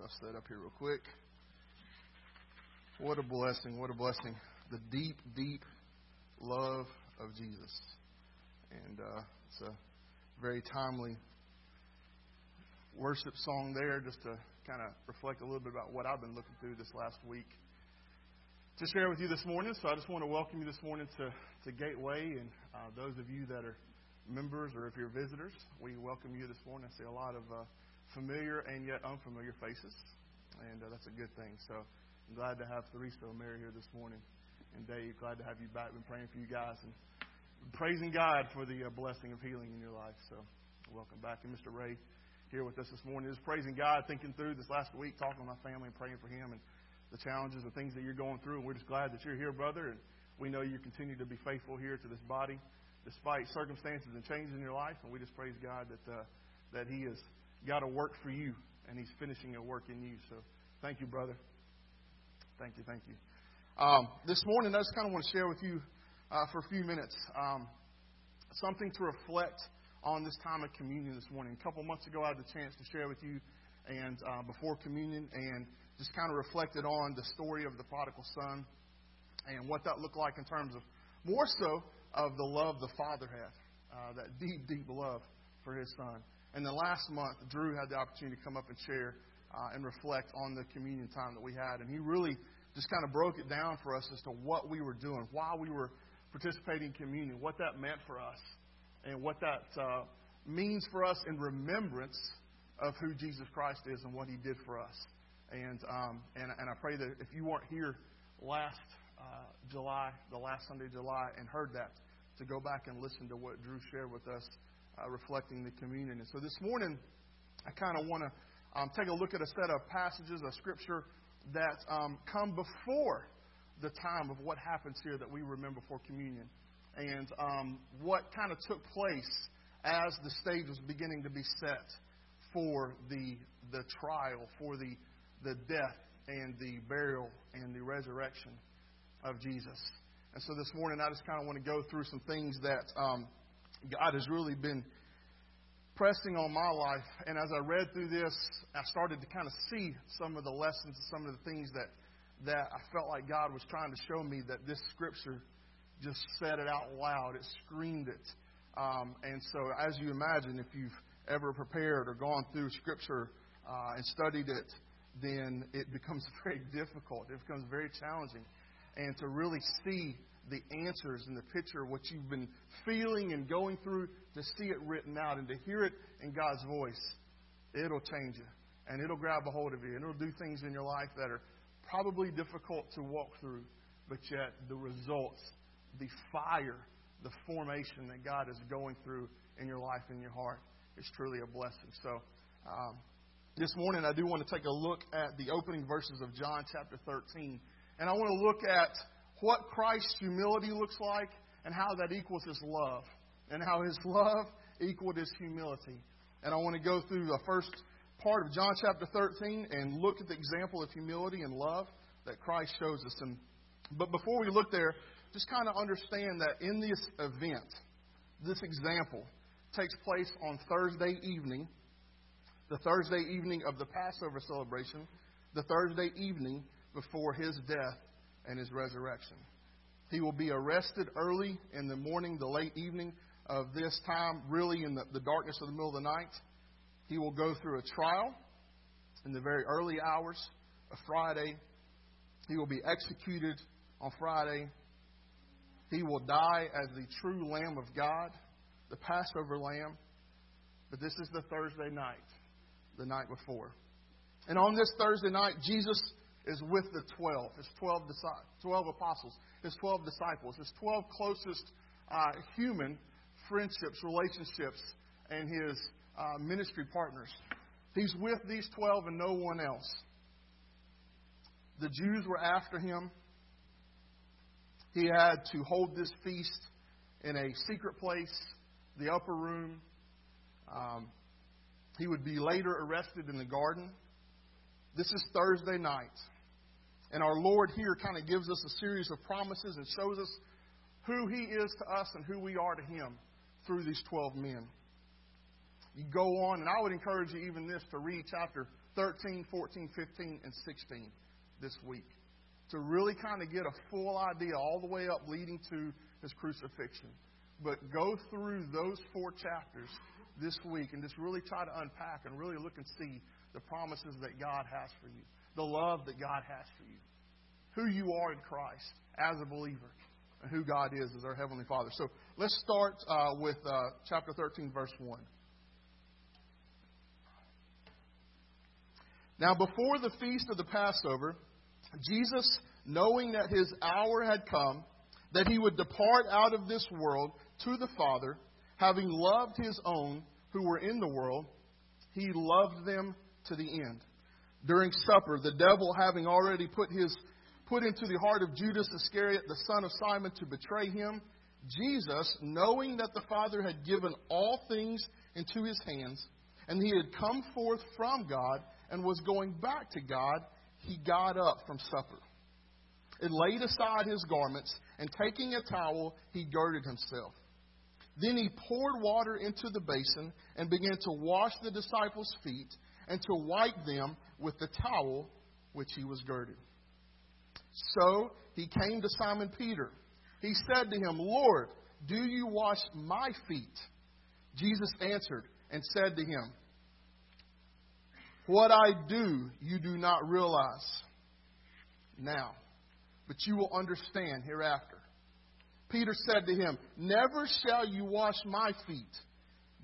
I'll set up here real quick. What a blessing. What a blessing. The deep, deep love of Jesus. And uh, it's a very timely worship song there just to kind of reflect a little bit about what I've been looking through this last week to share with you this morning. So I just want to welcome you this morning to, to Gateway and uh, those of you that are members or if you're visitors, we welcome you this morning. I see a lot of uh, familiar and yet unfamiliar faces, and uh, that's a good thing. So I'm glad to have Theresa O'Mary here this morning, and Dave, glad to have you back. Been praying for you guys and praising God for the uh, blessing of healing in your life. So welcome back, and Mr. Ray here with us this morning. Just praising God, thinking through this last week, talking with my family and praying for him and the challenges and things that you're going through. And we're just glad that you're here, brother. And we know you continue to be faithful here to this body despite circumstances and changes in your life. And we just praise God that uh, that He has got a work for you and He's finishing a work in you. So thank you, brother. Thank you, thank you. Um, this morning, I just kind of want to share with you uh, for a few minutes um, something to reflect on this time of communion this morning. A couple months ago, I had the chance to share with you and uh, before communion and just kind of reflected on the story of the prodigal son and what that looked like in terms of more so of the love the Father had, uh, that deep, deep love for His Son. And the last month, Drew had the opportunity to come up and share uh, and reflect on the communion time that we had. And he really just kind of broke it down for us as to what we were doing, why we were participating in communion, what that meant for us, and what that uh, means for us in remembrance of who Jesus Christ is and what He did for us. And um, and, and I pray that if you weren't here last uh, July, the last Sunday of July, and heard that, to go back and listen to what Drew shared with us, uh, reflecting the communion. And so this morning, I kind of want to um, take a look at a set of passages of Scripture that um, come before the time of what happens here that we remember for communion, and um, what kind of took place as the stage was beginning to be set for the the trial, for the the death and the burial and the resurrection of Jesus. And so this morning, I just kind of want to go through some things that um, God has really been pressing on my life. And as I read through this, I started to kind of see some of the lessons some of the things that, that I felt like God was trying to show me that this scripture just said it out loud. It screamed it. Um, and so, as you imagine, if you've ever prepared or gone through scripture uh, and studied it, then it becomes very difficult. It becomes very challenging and to really see the answers and the picture of what you've been feeling and going through, to see it written out and to hear it in God's voice, it'll change you. And it'll grab a hold of you. And it'll do things in your life that are probably difficult to walk through, but yet the results, the fire, the formation that God is going through in your life and your heart is truly a blessing. So, um, this morning I do want to take a look at the opening verses of John chapter 13. And I want to look at what Christ's humility looks like and how that equals his love, and how his love equaled his humility. And I want to go through the first part of John chapter 13 and look at the example of humility and love that Christ shows us. And, but before we look there, just kind of understand that in this event, this example takes place on Thursday evening, the Thursday evening of the Passover celebration, the Thursday evening before his death and his resurrection. He will be arrested early in the morning, the late evening of this time, really in the, the darkness of the middle of the night. He will go through a trial in the very early hours of Friday. He will be executed on Friday. He will die as the true Lamb of God, the Passover Lamb. But this is the Thursday night, the night before. And on this Thursday night, Jesus is with the 12, his 12, 12 apostles, his 12 disciples, his 12 closest uh, human friendships, relationships, and his uh, ministry partners. He's with these 12 and no one else. The Jews were after him. He had to hold this feast in a secret place, the upper room. Um, he would be later arrested in the garden. This is Thursday night. And our Lord here kind of gives us a series of promises and shows us who He is to us and who we are to Him through these 12 men. You go on, and I would encourage you, even this, to read chapter 13, 14, 15, and 16 this week to really kind of get a full idea all the way up leading to his crucifixion. But go through those four chapters this week and just really try to unpack and really look and see the promises that God has for you, the love that God has for you, who you are in Christ as a believer, and who God is as our Heavenly Father. So let's start uh, with uh, chapter 13, verse 1. Now, before the feast of the Passover, Jesus, knowing that his hour had come, that he would depart out of this world to the Father, having loved his own who were in the world, he loved them to the end. During supper, the devil having already put his put into the heart of Judas Iscariot, the son of Simon, to betray him, Jesus, knowing that the Father had given all things into his hands, and he had come forth from God and was going back to God, he got up from supper and laid aside his garments, and taking a towel, he girded himself. Then he poured water into the basin and began to wash the disciples' feet and to wipe them with the towel which he was girded. So he came to Simon Peter. He said to him, Lord, do you wash my feet? Jesus answered and said to him, What I do, you do not realize now, but you will understand hereafter. Peter said to him, Never shall you wash my feet.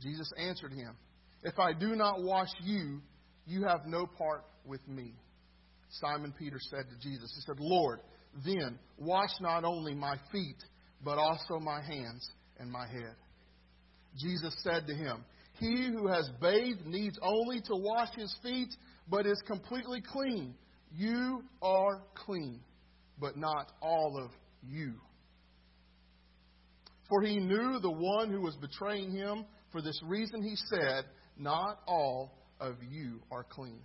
Jesus answered him, If I do not wash you, you have no part with me. Simon Peter said to Jesus, He said, Lord, then wash not only my feet, but also my hands and my head. Jesus said to him, He who has bathed needs only to wash his feet, but is completely clean. You are clean, but not all of you. For he knew the one who was betraying him. For this reason he said, Not all of you are clean.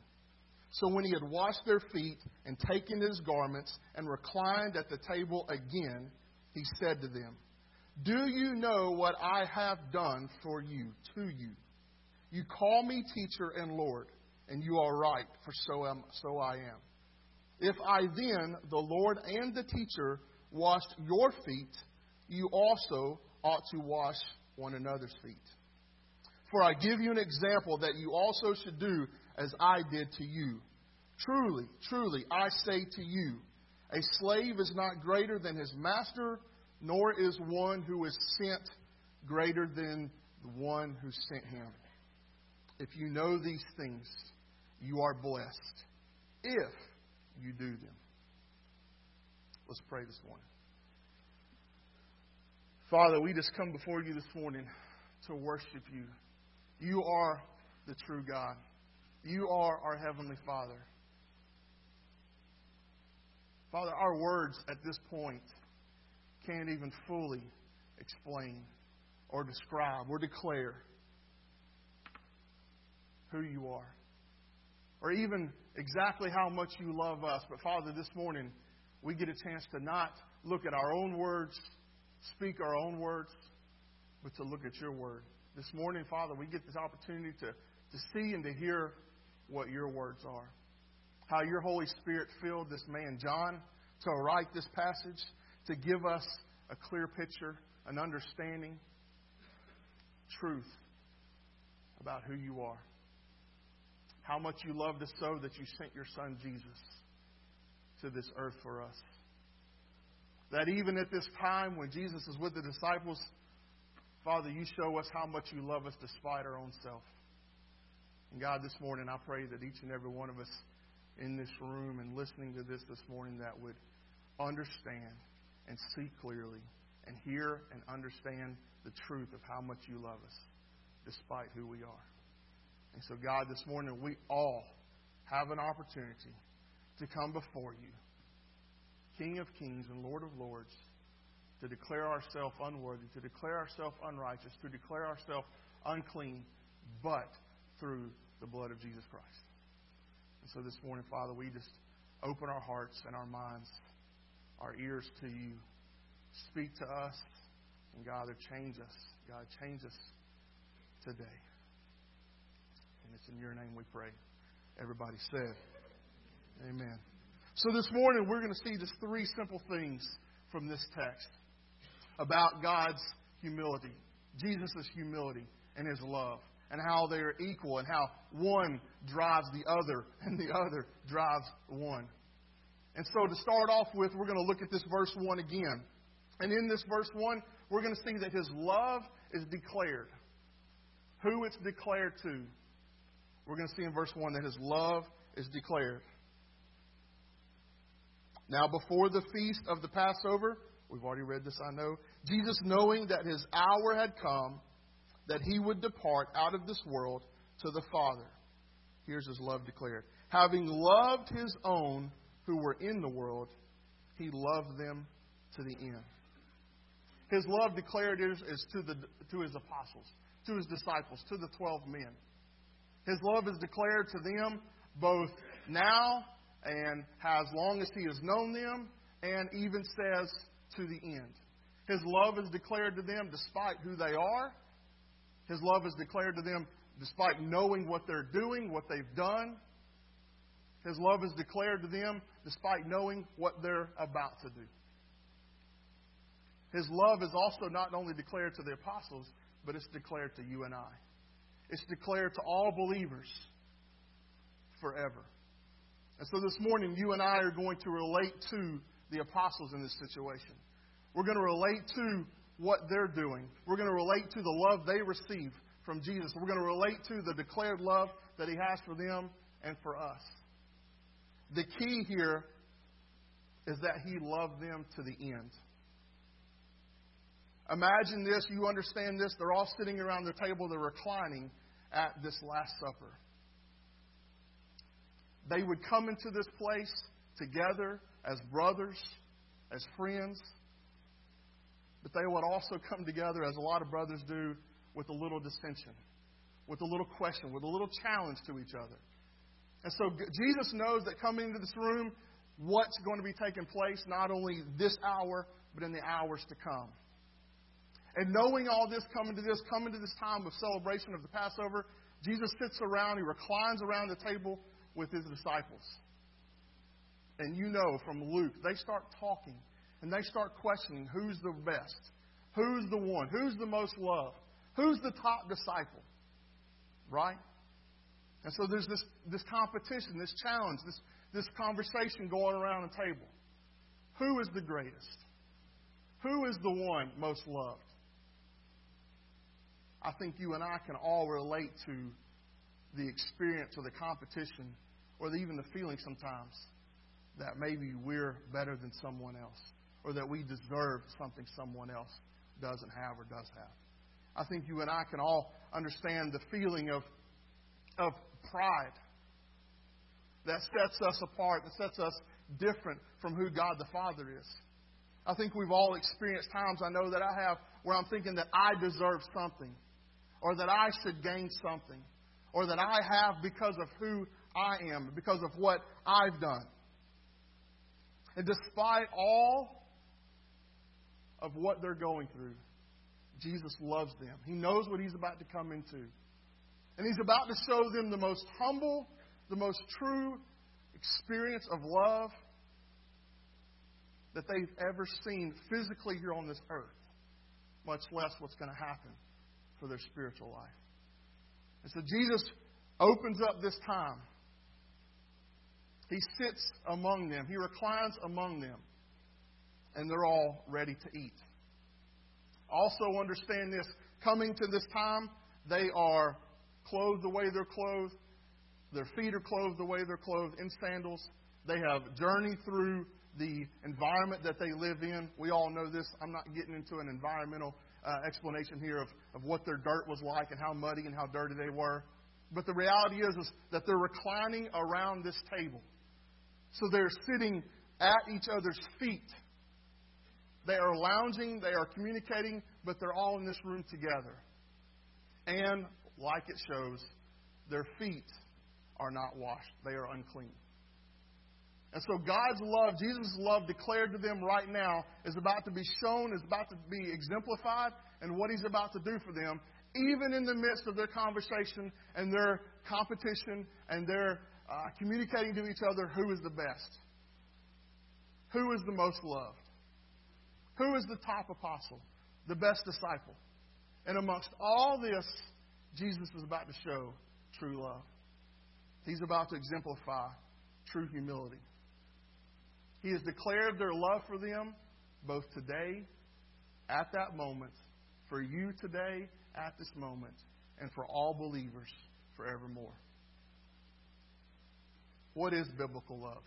So when he had washed their feet and taken his garments and reclined at the table again, he said to them, Do you know what I have done for you, to you? You call me teacher and Lord, and you are right, for so am so I am. If I then, the Lord and the teacher, washed your feet, you also ought to wash one another's feet. For I give you an example that you also should do as I did to you. Truly, truly, I say to you, a slave is not greater than his master, nor is one who is sent greater than the one who sent him. If you know these things, you are blessed if you do them. Let's pray this morning. Father, we just come before you this morning to worship you. You are the true God. You are our Heavenly Father. Father, our words at this point can't even fully explain or describe or declare who you are or even exactly how much you love us. But Father, this morning we get a chance to not look at our own words, speak our own words, but to look at your word. This morning, Father, we get this opportunity to, to see and to hear what your words are. How your Holy Spirit filled this man, John, to write this passage, to give us a clear picture, an understanding, truth about who you are. How much you loved us so that you sent your son Jesus to this earth for us. That even at this time when Jesus is with the disciples, Father, you show us how much you love us despite our own self. And God, this morning, I pray that each and every one of us in this room and listening to this this morning that would understand and see clearly and hear and understand the truth of how much you love us despite who we are. And so, God, this morning we all have an opportunity to come before you, King of kings and Lord of lords, to declare ourselves unworthy, to declare ourselves unrighteous, to declare ourselves unclean, but through the blood of Jesus Christ. And so this morning, Father, we just open our hearts and our minds, our ears to you. Speak to us, and God, change us. God, change us today. And it's in your name we pray. Everybody said, Amen. So this morning, we're going to see just three simple things from this text about God's humility, Jesus' humility and his love, and how they are equal, and how one drives the other, and the other drives one. And so to start off with, we're going to look at this verse 1 again. And in this verse 1, we're going to see that his love is declared. Who it's declared to. We're going to see in verse 1 that his love is declared. Now, before the feast of the Passover, we've already read this, I know, Jesus, knowing that his hour had come, that he would depart out of this world to the Father. Here's his love declared. Having loved his own who were in the world, he loved them to the end. His love declared is, is to, the, to his apostles, to his disciples, to the 12 men. His love is declared to them both now and as long as he has known them, and even says to the end. His love is declared to them despite who they are. His love is declared to them despite knowing what they're doing, what they've done. His love is declared to them despite knowing what they're about to do. His love is also not only declared to the apostles, but it's declared to you and I. It's declared to all believers forever. And so this morning, you and I are going to relate to the apostles in this situation. We're going to relate to what they're doing. We're going to relate to the love they receive from Jesus. We're going to relate to the declared love that He has for them and for us. The key here is that He loved them to the end. Imagine this, you understand this. They're all sitting around the table, they're reclining at this Last Supper. They would come into this place together as brothers, as friends, but they would also come together, as a lot of brothers do, with a little dissension, with a little question, with a little challenge to each other. And so Jesus knows that coming into this room, what's going to be taking place, not only this hour, but in the hours to come. And knowing all this, coming to this, coming to this time of celebration of the Passover, Jesus sits around, he reclines around the table with his disciples. And you know from Luke, they start talking and they start questioning who's the best, who's the one, who's the most loved, who's the top disciple. Right? And so there's this, this competition, this challenge, this, this conversation going around the table. Who is the greatest? Who is the one most loved? I think you and I can all relate to the experience or the competition or even the feeling sometimes that maybe we're better than someone else or that we deserve something someone else doesn't have or does have. I think you and I can all understand the feeling of, of pride that sets us apart, that sets us different from who God the Father is. I think we've all experienced times, I know that I have, where I'm thinking that I deserve something, or that I should gain something, or that I have because of who I am, because of what I've done. And despite all of what they're going through. Jesus loves them. He knows what he's about to come into. And he's about to show them the most humble, the most true experience of love that they've ever seen physically here on this earth, much less what's going to happen for their spiritual life. And so Jesus opens up this time. He sits among them, he reclines among them and they're all ready to eat. Also, understand this coming to this time, they are clothed the way they're clothed, their feet are clothed the way they're clothed in sandals. They have journeyed through the environment that they live in. We all know this. I'm not getting into an environmental uh, explanation here of, of what their dirt was like and how muddy and how dirty they were. But the reality is, is that they're reclining around this table. So they're sitting at each other's feet they are lounging, they are communicating, but they're all in this room together. And, like it shows, their feet are not washed, they are unclean. And so God's love, Jesus' love declared to them right now, is about to be shown, is about to be exemplified, and what He's about to do for them, even in the midst of their conversation and their competition and their uh, communicating to each other who is the best, who is the most loved, who is the top apostle, the best disciple. And amongst all this, Jesus is about to show true love. He's about to exemplify true humility. He has declared their love for them both today, at that moment, for you today, at this moment, and for all believers forevermore. What is biblical love?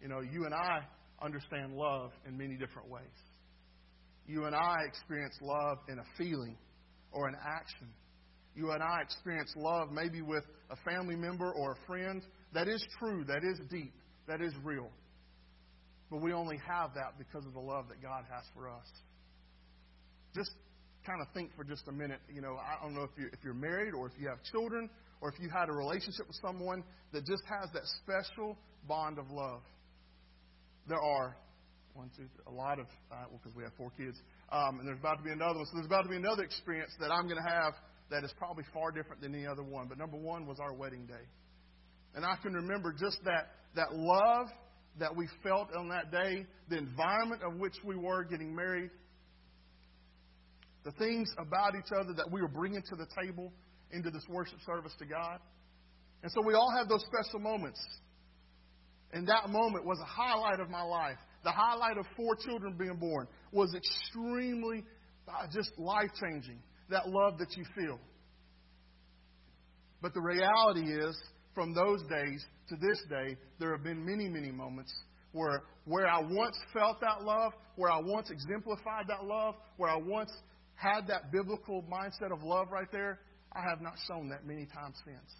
You know, you and I understand love in many different ways. You and I experience love in a feeling or an action. You and I experience love maybe with a family member or a friend. That is true, that is deep, that is real. But we only have that because of the love that God has for us. Just kind of think for just a minute. You know, I don't know if, you, if you're married or if you have children or if you had a relationship with someone that just has that special bond of love. There are one, two, three, a lot of, uh, well, because we have four kids, um, and there's about to be another one. So there's about to be another experience that I'm going to have that is probably far different than any other one. But number one was our wedding day. And I can remember just that, that love that we felt on that day, the environment of which we were getting married, the things about each other that we were bringing to the table into this worship service to God. And so we all have those special moments. And that moment was a highlight of my life. The highlight of four children being born was extremely uh, just life changing. That love that you feel. But the reality is, from those days to this day, there have been many, many moments where, where I once felt that love, where I once exemplified that love, where I once had that biblical mindset of love right there, I have not shown that many times since.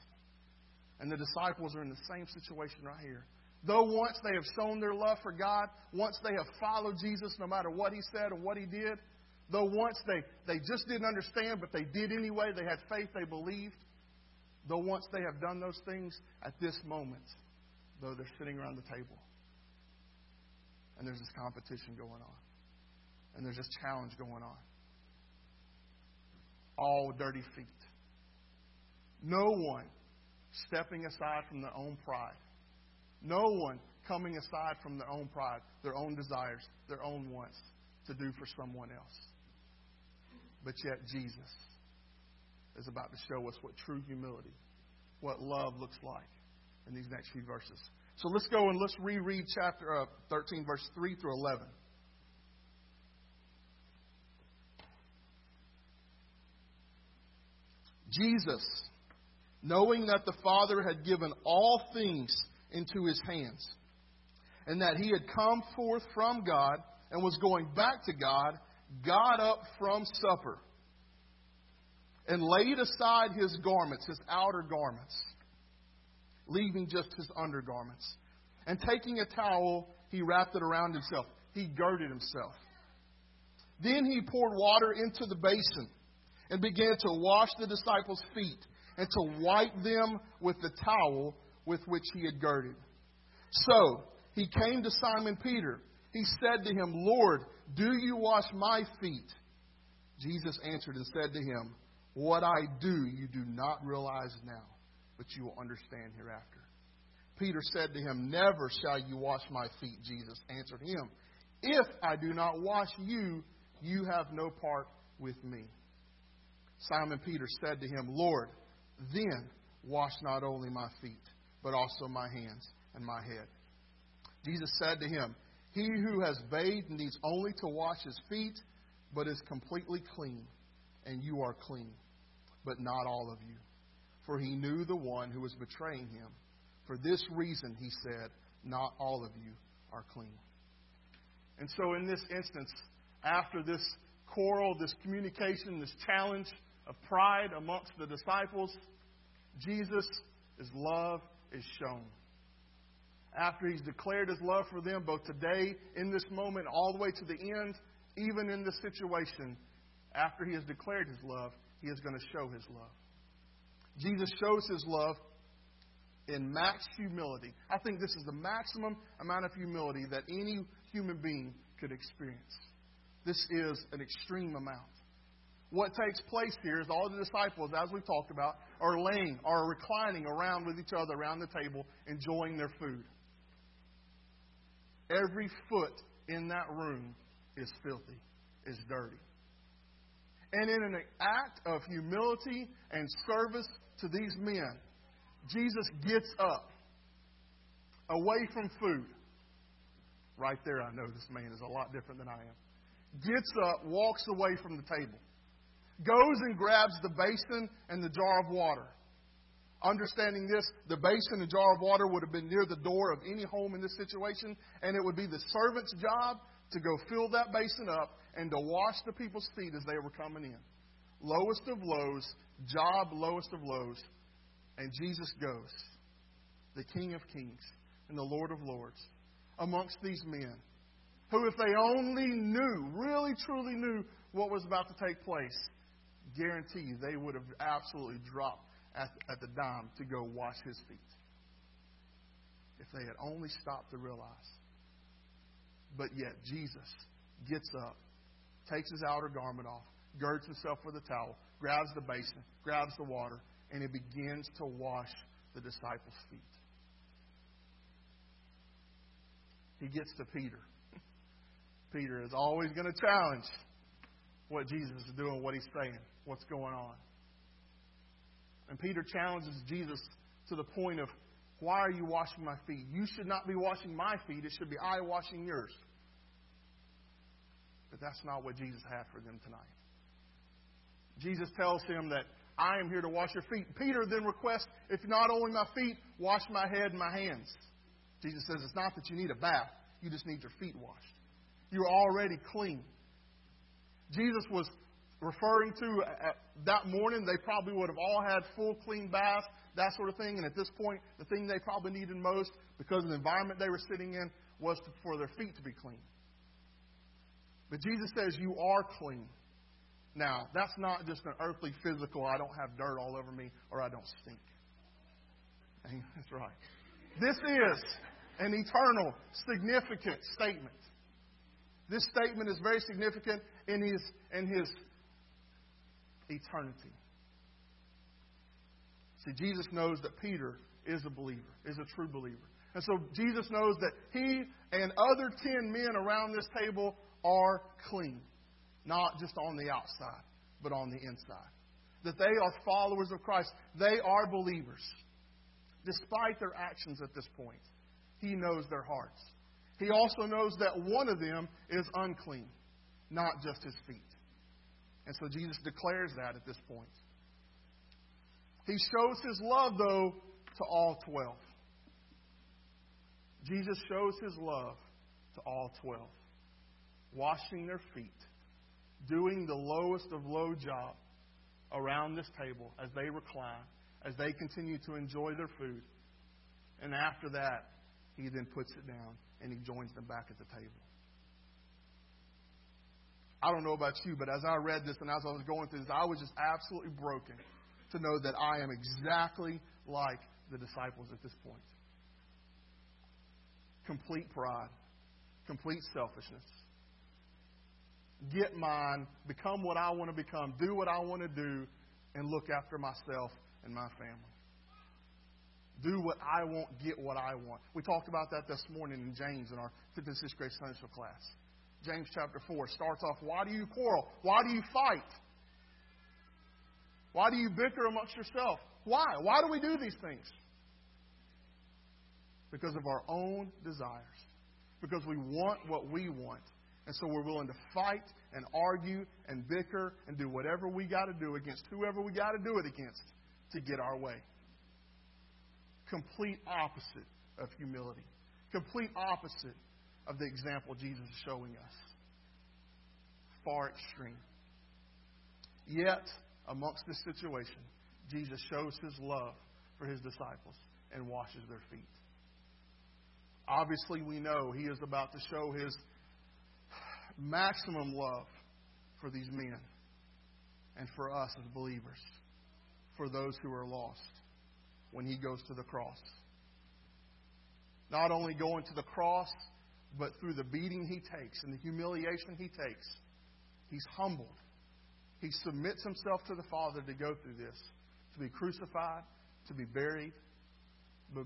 And the disciples are in the same situation right here. Though once they have shown their love for God, once they have followed Jesus no matter what he said or what he did, though once they, they just didn't understand, but they did anyway, they had faith, they believed, though once they have done those things, at this moment, though they're sitting around the table, and there's this competition going on, and there's this challenge going on, all dirty feet. No one stepping aside from their own pride. No one coming aside from their own pride, their own desires, their own wants to do for someone else. But yet, Jesus is about to show us what true humility, what love looks like in these next few verses. So let's go and let's reread chapter uh, 13, verse 3 through 11. Jesus, knowing that the Father had given all things into his hands, and that he had come forth from God and was going back to God, got up from supper and laid aside his garments, his outer garments, leaving just his undergarments. And taking a towel, he wrapped it around himself. He girded himself. Then he poured water into the basin and began to wash the disciples' feet and to wipe them with the towel with which he had girded. So he came to Simon Peter. He said to him, Lord, do you wash my feet? Jesus answered and said to him, What I do you do not realize now, but you will understand hereafter. Peter said to him, Never shall you wash my feet. Jesus answered him, If I do not wash you, you have no part with me. Simon Peter said to him, Lord, then wash not only my feet, but also my hands and my head. Jesus said to him, He who has bathed needs only to wash his feet, but is completely clean, and you are clean, but not all of you. For he knew the one who was betraying him. For this reason, he said, Not all of you are clean. And so, in this instance, after this quarrel, this communication, this challenge of pride amongst the disciples, Jesus' love is shown. After he's declared his love for them, both today, in this moment, all the way to the end, even in this situation, after he has declared his love, he is going to show his love. Jesus shows his love in max humility. I think this is the maximum amount of humility that any human being could experience. This is an extreme amount. what takes place here is all the disciples, as we've talked about, are laying, are reclining around with each other around the table, enjoying their food. Every foot in that room is filthy, is dirty. And in an act of humility and service to these men, Jesus gets up away from food. Right there, I know this man is a lot different than I am. Gets up, walks away from the table, goes and grabs the basin and the jar of water. Understanding this, the basin and jar of water would have been near the door of any home in this situation, and it would be the servant's job to go fill that basin up and to wash the people's feet as they were coming in. Lowest of lows, job lowest of lows. And Jesus goes, the King of Kings and the Lord of Lords, amongst these men who, if they only knew, really truly knew what was about to take place, guarantee you they would have absolutely dropped at, at the dime to go wash his feet. If they had only stopped to realize. But yet, Jesus gets up, takes his outer garment off, girds himself with a towel, grabs the basin, grabs the water, and he begins to wash the disciples' feet. He gets to Peter. Peter is always going to challenge what Jesus is doing, what he's saying, what's going on. And Peter challenges Jesus to the point of, Why are you washing my feet? You should not be washing my feet. It should be I washing yours. But that's not what Jesus had for them tonight. Jesus tells him that I am here to wash your feet. Peter then requests, if not only my feet, wash my head and my hands. Jesus says it's not that you need a bath, you just need your feet washed. You're already clean. Jesus was referring to uh, that morning, they probably would have all had full clean baths, that sort of thing. And at this point, the thing they probably needed most, because of the environment they were sitting in, was for their feet to be clean. But Jesus says, You are clean. Now, that's not just an earthly physical, I don't have dirt all over me or I don't stink. That's right. This is an eternal, significant statement. This statement is very significant in his, in his eternity. See, Jesus knows that Peter is a believer, is a true believer. And so Jesus knows that he and other ten men around this table are clean, not just on the outside, but on the inside. That they are followers of Christ. They are believers. Despite their actions at this point, he knows their hearts. He also knows that one of them is unclean, not just his feet. And so Jesus declares that at this point. He shows his love, though, to all 12. Jesus shows his love to all 12, washing their feet, doing the lowest of low job around this table as they recline, as they continue to enjoy their food. And after that, he then puts it down and he joins them back at the table. I don't know about you, but as I read this and as I was going through this, I was just absolutely broken to know that I am exactly like the disciples at this point. Complete pride, complete selfishness. Get mine, become what I want to become, do what I want to do, and look after myself and my family. Do what I want, get what I want. We talked about that this morning in James in our 5th and 6th grade Sunday school class. James chapter 4 starts off Why do you quarrel? Why do you fight? Why do you bicker amongst yourself? Why? Why do we do these things? Because of our own desires. Because we want what we want. And so we're willing to fight and argue and bicker and do whatever we got to do against whoever we got to do it against to get our way. Complete opposite of humility. Complete opposite of the example Jesus is showing us. Far extreme. Yet, amongst this situation, Jesus shows his love for his disciples and washes their feet. Obviously, we know he is about to show his maximum love for these men and for us as believers, for those who are lost, when he goes to the cross. Not only going to the cross but through the beating he takes and the humiliation he takes, he's humbled. He submits himself to the Father to go through this, to be crucified, to be buried, but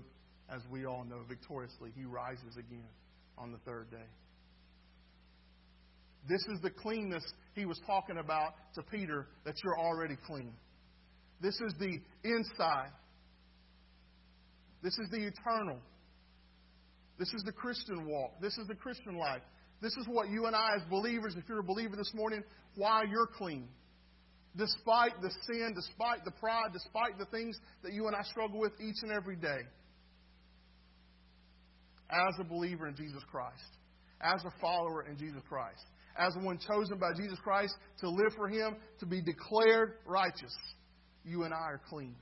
as we all know, victoriously, he rises again on the third day. This is the cleanness he was talking about to Peter that you're already clean. This is the inside. This is the eternal. This is the Christian walk. This is the Christian life. This is what you and I, as believers, if you're a believer this morning, why you're clean. Despite the sin, despite the pride, despite the things that you and I struggle with each and every day. As a believer in Jesus Christ, as a follower in Jesus Christ, as one chosen by Jesus Christ to live for Him, to be declared righteous, you and I are clean.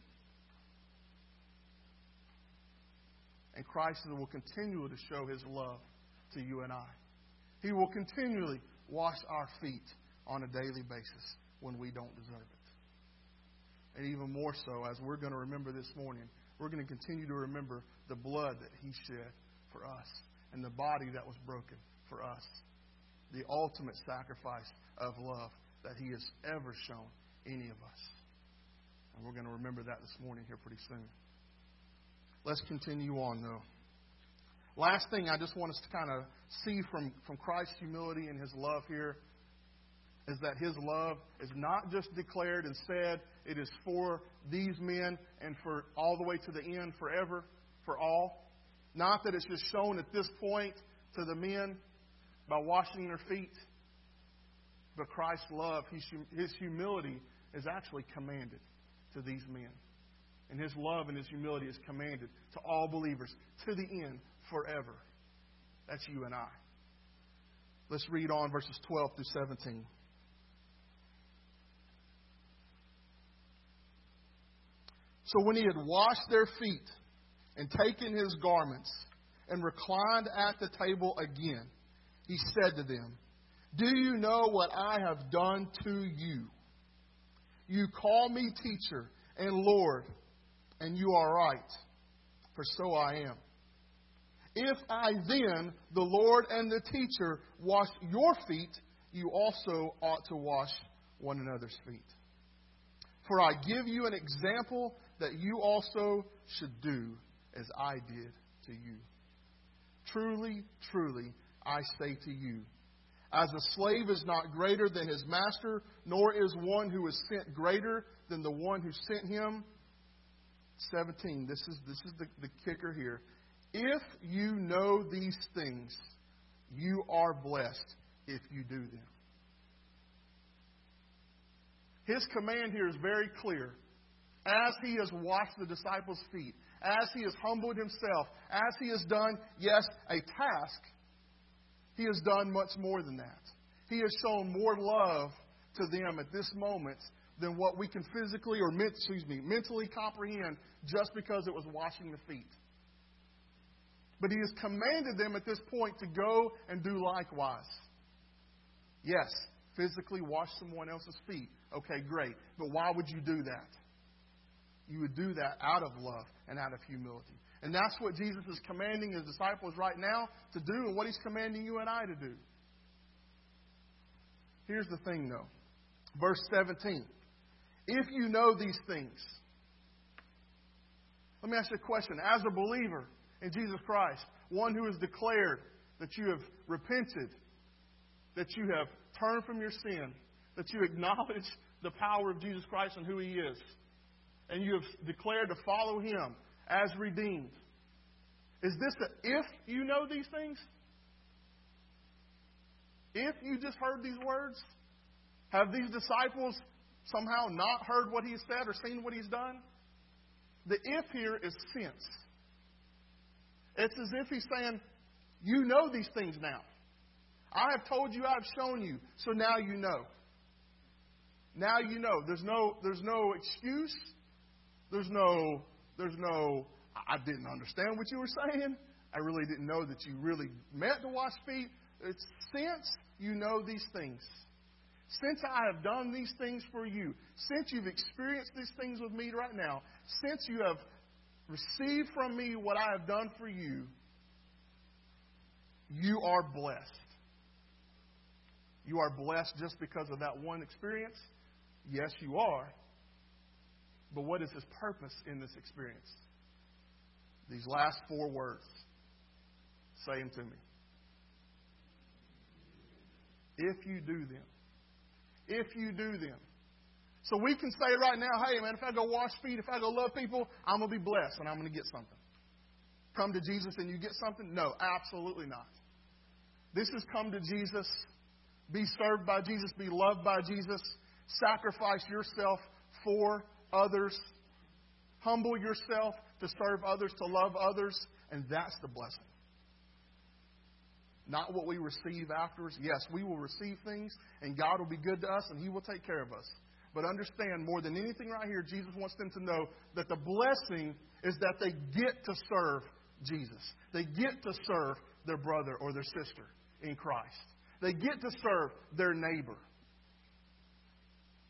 And Christ will continue to show His love to you and I. He will continually wash our feet on a daily basis when we don't deserve it. And even more so, as we're going to remember this morning, we're going to continue to remember the blood that He shed for us and the body that was broken for us. The ultimate sacrifice of love that He has ever shown any of us. And we're going to remember that this morning here pretty soon. Let's continue on, though. Last thing I just want us to kind of see from, from Christ's humility and his love here is that his love is not just declared and said, it is for these men and for all the way to the end, forever, for all. Not that it's just shown at this point to the men by washing their feet, but Christ's love, his humility, is actually commanded to these men. And his love and his humility is commanded to all believers to the end, forever. That's you and I. Let's read on verses 12 through 17. So when he had washed their feet and taken his garments and reclined at the table again, he said to them, Do you know what I have done to you? You call me teacher and Lord, and you are right, for so I am. If I then, the Lord and the teacher, wash your feet, you also ought to wash one another's feet. For I give you an example that you also should do as I did to you. Truly, truly, I say to you, as a slave is not greater than his master, nor is one who is sent greater than the one who sent him. 17. This is, this is the, the kicker here. If you know these things, you are blessed if you do them. His command here is very clear. As he has washed the disciples' feet, as he has humbled himself, as he has done, yes, a task, he has done much more than that. He has shown more love to them at this moment than what we can physically or excuse me, mentally comprehend just because it was washing the feet. But he has commanded them at this point to go and do likewise. Yes, physically wash someone else's feet. Okay, great. But why would you do that? You would do that out of love and out of humility. And that's what Jesus is commanding his disciples right now to do and what he's commanding you and I to do. Here's the thing, though. Verse 17. If you know these things, let me ask you a question. As a believer in Jesus Christ, one who has declared that you have repented, that you have turned from your sin, that you acknowledge the power of Jesus Christ and who He is, and you have declared to follow Him as redeemed. Is this a if you know these things? If you just heard these words? Have these disciples somehow not heard what he said or seen what he's done? The if here is since. It's as if he's saying, You know these things now. I have told you, I've shown you, so now you know. Now you know. There's no, there's no excuse. There's no, there's no, I didn't understand what you were saying. I really didn't know that you really meant to wash feet. It's since you know these things. Since I have done these things for you, since you've experienced these things with me right now, since you have received from me what I have done for you, you are blessed. You are blessed just because of that one experience. Yes, you are. But what is his purpose in this experience? These last four words. Say them to me. If you do them. If you do them. So we can say right now, hey, man, if I go wash feet, if I go love people, I'm going to be blessed and I'm going to get something. Come to Jesus and you get something? No, absolutely not. This is come to Jesus, be served by Jesus, be loved by Jesus, sacrifice yourself for others, humble yourself to serve others, to love others, and that's the blessing. Not what we receive afterwards. Yes, we will receive things, and God will be good to us, and He will take care of us. But understand more than anything right here, Jesus wants them to know that the blessing is that they get to serve Jesus. They get to serve their brother or their sister in Christ. They get to serve their neighbor.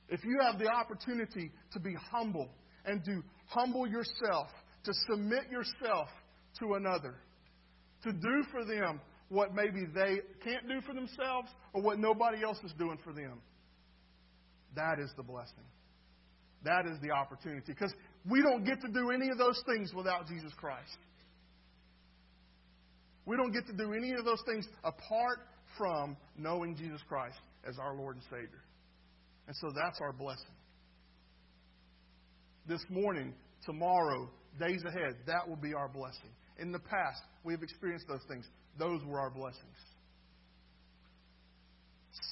If you have the opportunity to be humble and to humble yourself, to submit yourself to another, to do for them what maybe they can't do for themselves or what nobody else is doing for them, that is the blessing. That is the opportunity. Because we don't get to do any of those things without Jesus Christ. We don't get to do any of those things apart from knowing Jesus Christ as our Lord and Savior. And so that's our blessing. This morning, tomorrow, days ahead, that will be our blessing. In the past, we have experienced those things. Those were our blessings.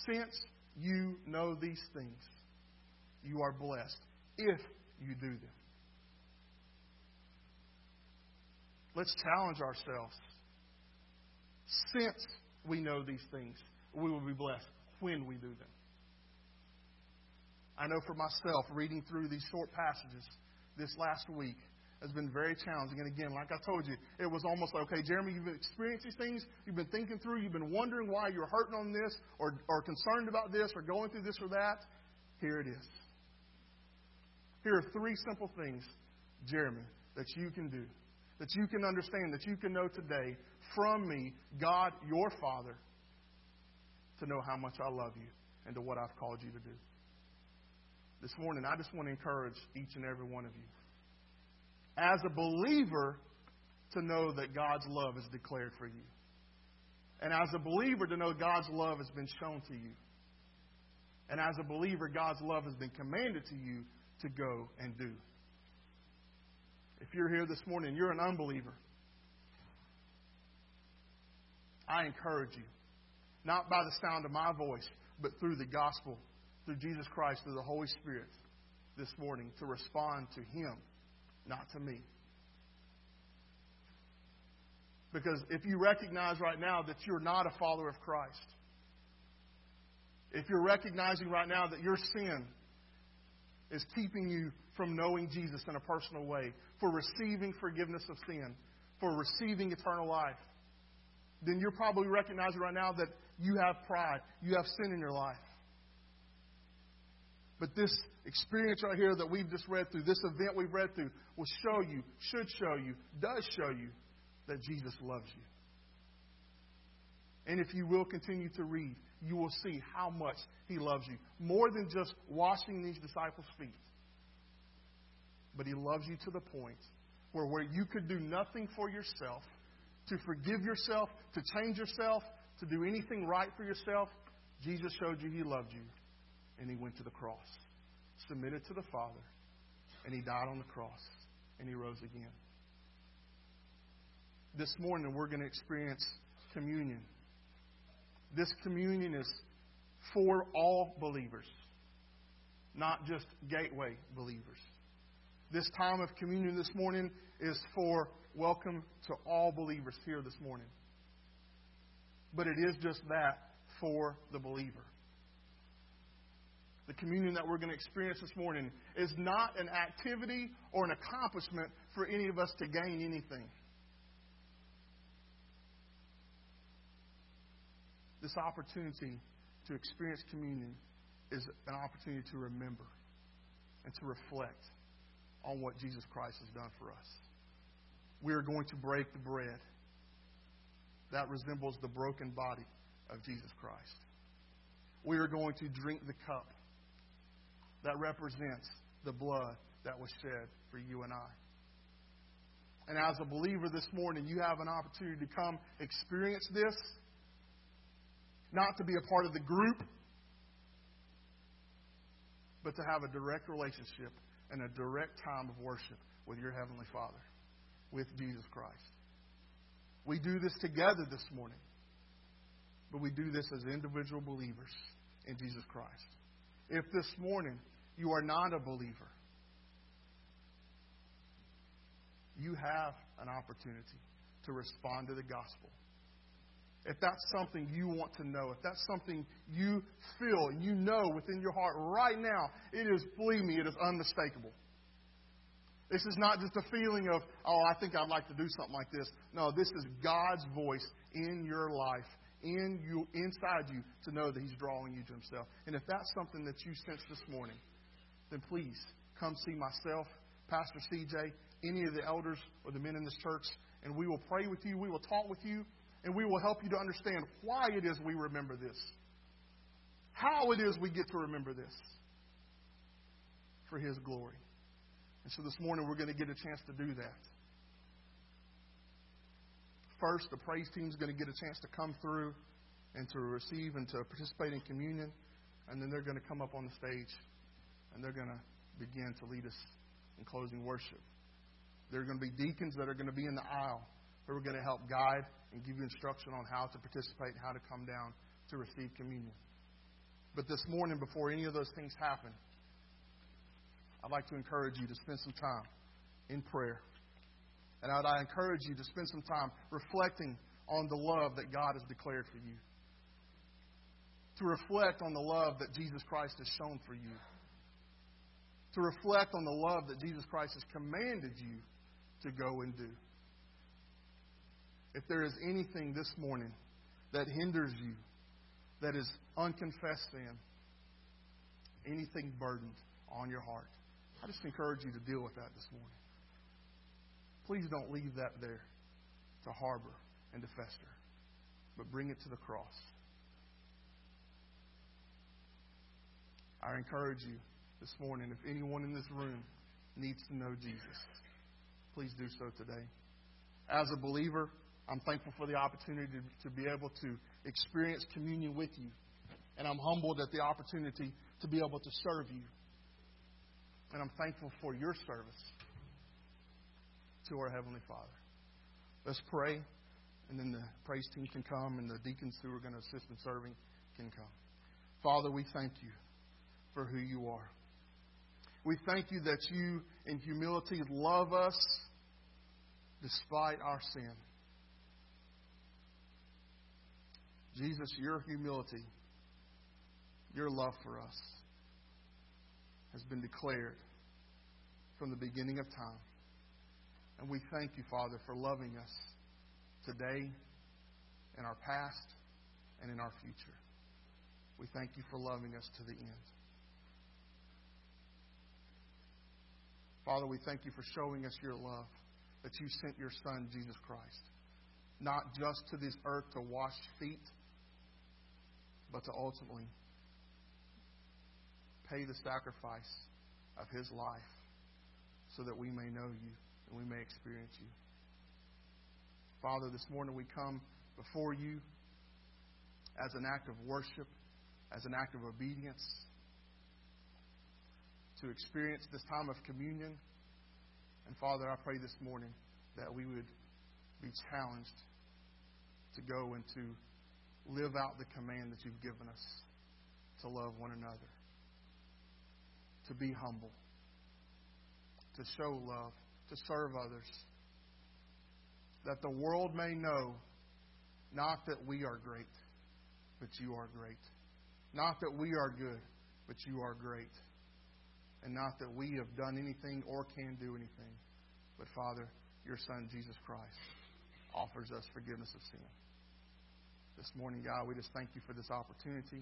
Since you know these things, you are blessed if you do them. Let's challenge ourselves. Since we know these things, we will be blessed when we do them. I know for myself, reading through these short passages this last week has been very challenging. And again, like I told you, it was almost like, okay, Jeremy, you've experienced these things, you've been thinking through, you've been wondering why you're hurting on this, or, or concerned about this, or going through this or that. Here it is. Here are three simple things, Jeremy, that you can do, that you can understand, that you can know today from me, God, your Father, to know how much I love you and to what I've called you to do. This morning, I just want to encourage each and every one of you. As a believer, to know that God's love is declared for you. And as a believer, to know God's love has been shown to you. And as a believer, God's love has been commanded to you to go and do. If you're here this morning, you're an unbeliever. I encourage you, not by the sound of my voice, but through the gospel, through Jesus Christ, through the Holy Spirit this morning, to respond to Him, not to me. Because if you recognize right now that you're not a follower of Christ, if you're recognizing right now that your sin is keeping you from knowing Jesus in a personal way, for receiving forgiveness of sin, for receiving eternal life, then you're probably recognizing right now that you have pride, you have sin in your life. But this experience right here that we've just read through, this event we've read through, will show you, should show you, does show you that Jesus loves you. And if you will continue to read, you will see how much He loves you. More than just washing these disciples' feet. But He loves you to the point where, where you could do nothing for yourself, to forgive yourself, to change yourself, to do anything right for yourself, Jesus showed you He loved you. And He went to the cross, submitted to the Father, and He died on the cross, and He rose again. This morning, we're going to experience communion. This communion is for all believers, not just gateway believers. This time of communion this morning is for welcome to all believers here this morning. But it is just that for the believer. The communion that we're going to experience this morning is not an activity or an accomplishment for any of us to gain anything. This opportunity to experience communion is an opportunity to remember and to reflect on what Jesus Christ has done for us. We are going to break the bread that resembles the broken body of Jesus Christ. We are going to drink the cup that represents the blood that was shed for you and I. And as a believer this morning, you have an opportunity to come experience this, not to be a part of the group, but to have a direct relationship and a direct time of worship with your Heavenly Father, with Jesus Christ. We do this together this morning, but we do this as individual believers in Jesus Christ. If this morning you are not a believer, you have an opportunity to respond to the gospel. If that's something you want to know, if that's something you feel you know within your heart right now, it is, believe me, it is unmistakable. This is not just a feeling of, oh, I think I'd like to do something like this. No, this is God's voice in your life, in you, inside you, to know that He's drawing you to Himself. And if that's something that you sense this morning, then please come see myself, Pastor CJ, any of the elders or the men in this church, and we will pray with you, we will talk with you, and we will help you to understand why it is we remember this, how it is we get to remember this for His glory. And so this morning we're going to get a chance to do that. First, the praise team is going to get a chance to come through and to receive and to participate in communion. And then they're going to come up on the stage and they're going to begin to lead us in closing worship. There are going to be deacons that are going to be in the aisle who are going to help guide and give you instruction on how to participate and how to come down to receive communion. But this morning, before any of those things happen, I'd like to encourage you to spend some time in prayer. And I'd I encourage you to spend some time reflecting on the love that God has declared for you. To reflect on the love that Jesus Christ has shown for you. To reflect on the love that Jesus Christ has commanded you to go and do. If there is anything this morning that hinders you, that is unconfessed sin, anything burdened on your heart, I just encourage you to deal with that this morning. Please don't leave that there to harbor and to fester, but bring it to the cross. I encourage you this morning, if anyone in this room needs to know Jesus, please do so today. As a believer, I'm thankful for the opportunity to, to be able to experience communion with you. And I'm humbled at the opportunity to be able to serve you. And I'm thankful for your service to our Heavenly Father. Let's pray, and then the praise team can come, and the deacons who are going to assist in serving can come. Father, we thank you for who you are. We thank you that you, in humility, love us despite our sin. Jesus, your humility, your love for us has been declared from the beginning of time. And we thank you, Father, for loving us today, in our past, and in our future. We thank you for loving us to the end. Father, we thank you for showing us your love that you sent your Son, Jesus Christ, not just to this earth to wash feet, but to ultimately pay the sacrifice of his life so that we may know you and we may experience you. Father, this morning we come before you as an act of worship, as an act of obedience, to experience this time of communion and Father, I pray this morning that we would be challenged to go and to live out the command that you've given us to love one another, to be humble, to show love, to serve others, that the world may know not that we are great, but you are great. Not that we are good, but you are great and not that we have done anything or can do anything, but Father, your Son, Jesus Christ, offers us forgiveness of sin. This morning, God, we just thank you for this opportunity.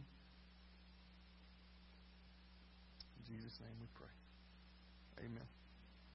In Jesus' name we pray. Amen.